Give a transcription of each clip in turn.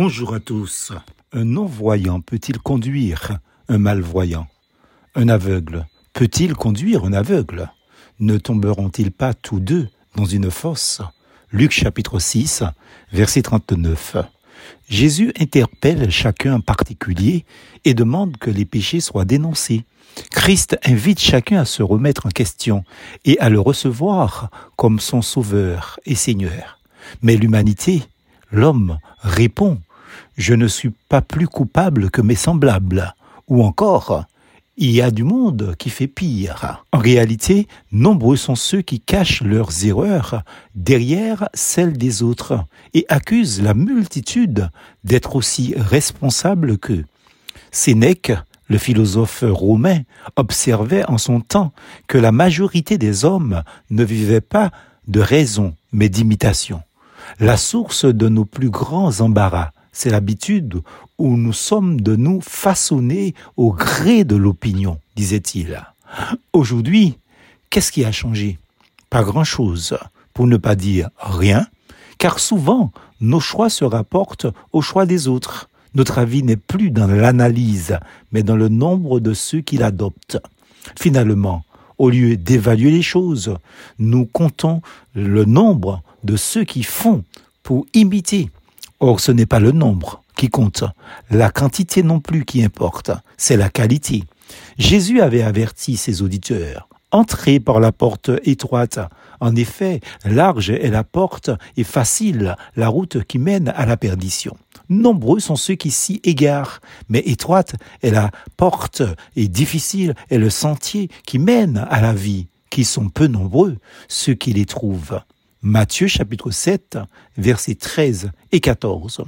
Bonjour à tous. Un non-voyant peut-il conduire un malvoyant? Un aveugle peut-il conduire un aveugle? Ne tomberont-ils pas tous deux dans une fosse? Luc chapitre 6, verset 39. Jésus interpelle chacun en particulier et demande que les péchés soient dénoncés. Christ invite chacun à se remettre en question et à le recevoir comme son sauveur et Seigneur. Mais l'humanité, l'homme, répond je ne suis pas plus coupable que mes semblables. Ou encore, il y a du monde qui fait pire. En réalité, nombreux sont ceux qui cachent leurs erreurs derrière celles des autres et accusent la multitude d'être aussi responsables qu'eux. Sénèque, le philosophe romain, observait en son temps que la majorité des hommes ne vivaient pas de raison, mais d'imitation. La source de nos plus grands embarras c'est l'habitude où nous sommes de nous façonner au gré de l'opinion, disait-il. Aujourd'hui, qu'est-ce qui a changé? Pas grand-chose, pour ne pas dire rien, car souvent nos choix se rapportent au choix des autres. Notre avis n'est plus dans l'analyse, mais dans le nombre de ceux qui l'adoptent. Finalement, au lieu d'évaluer les choses, nous comptons le nombre de ceux qui font pour imiter Or, ce n'est pas le nombre qui compte, la quantité non plus qui importe, c'est la qualité. Jésus avait averti ses auditeurs. Entrez par la porte étroite. En effet, large est la porte et facile la route qui mène à la perdition. Nombreux sont ceux qui s'y égarent, mais étroite est la porte et difficile est le sentier qui mène à la vie, qui sont peu nombreux ceux qui les trouvent. Matthieu chapitre 7, versets 13 et 14.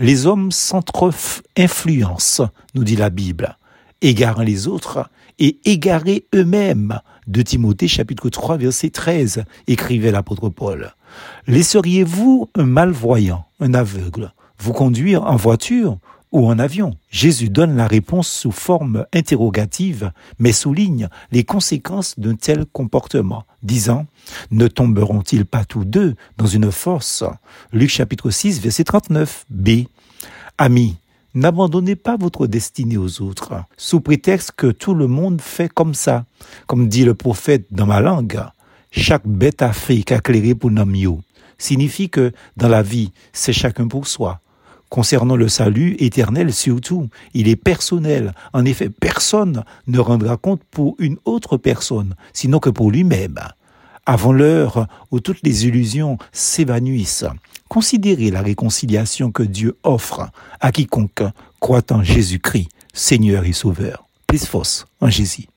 Les hommes s'entre-influencent, nous dit la Bible, égarant les autres et égarés eux-mêmes. De Timothée chapitre 3 verset 13, écrivait l'apôtre Paul. Laisseriez-vous un malvoyant, un aveugle, vous conduire en voiture ou en avion Jésus donne la réponse sous forme interrogative, mais souligne les conséquences d'un tel comportement, disant Ne tomberont-ils pas tous deux dans une fosse Luc chapitre 6, verset 39. B. Amis, N'abandonnez pas votre destinée aux autres, sous prétexte que tout le monde fait comme ça. Comme dit le prophète dans ma langue, chaque bête a fait pour mieux signifie que dans la vie, c'est chacun pour soi. Concernant le salut éternel surtout, il est personnel. En effet, personne ne rendra compte pour une autre personne, sinon que pour lui-même. Avant l'heure où toutes les illusions s'évanouissent, considérez la réconciliation que Dieu offre à quiconque croit en Jésus-Christ, Seigneur et Sauveur. Plus force en Jésus.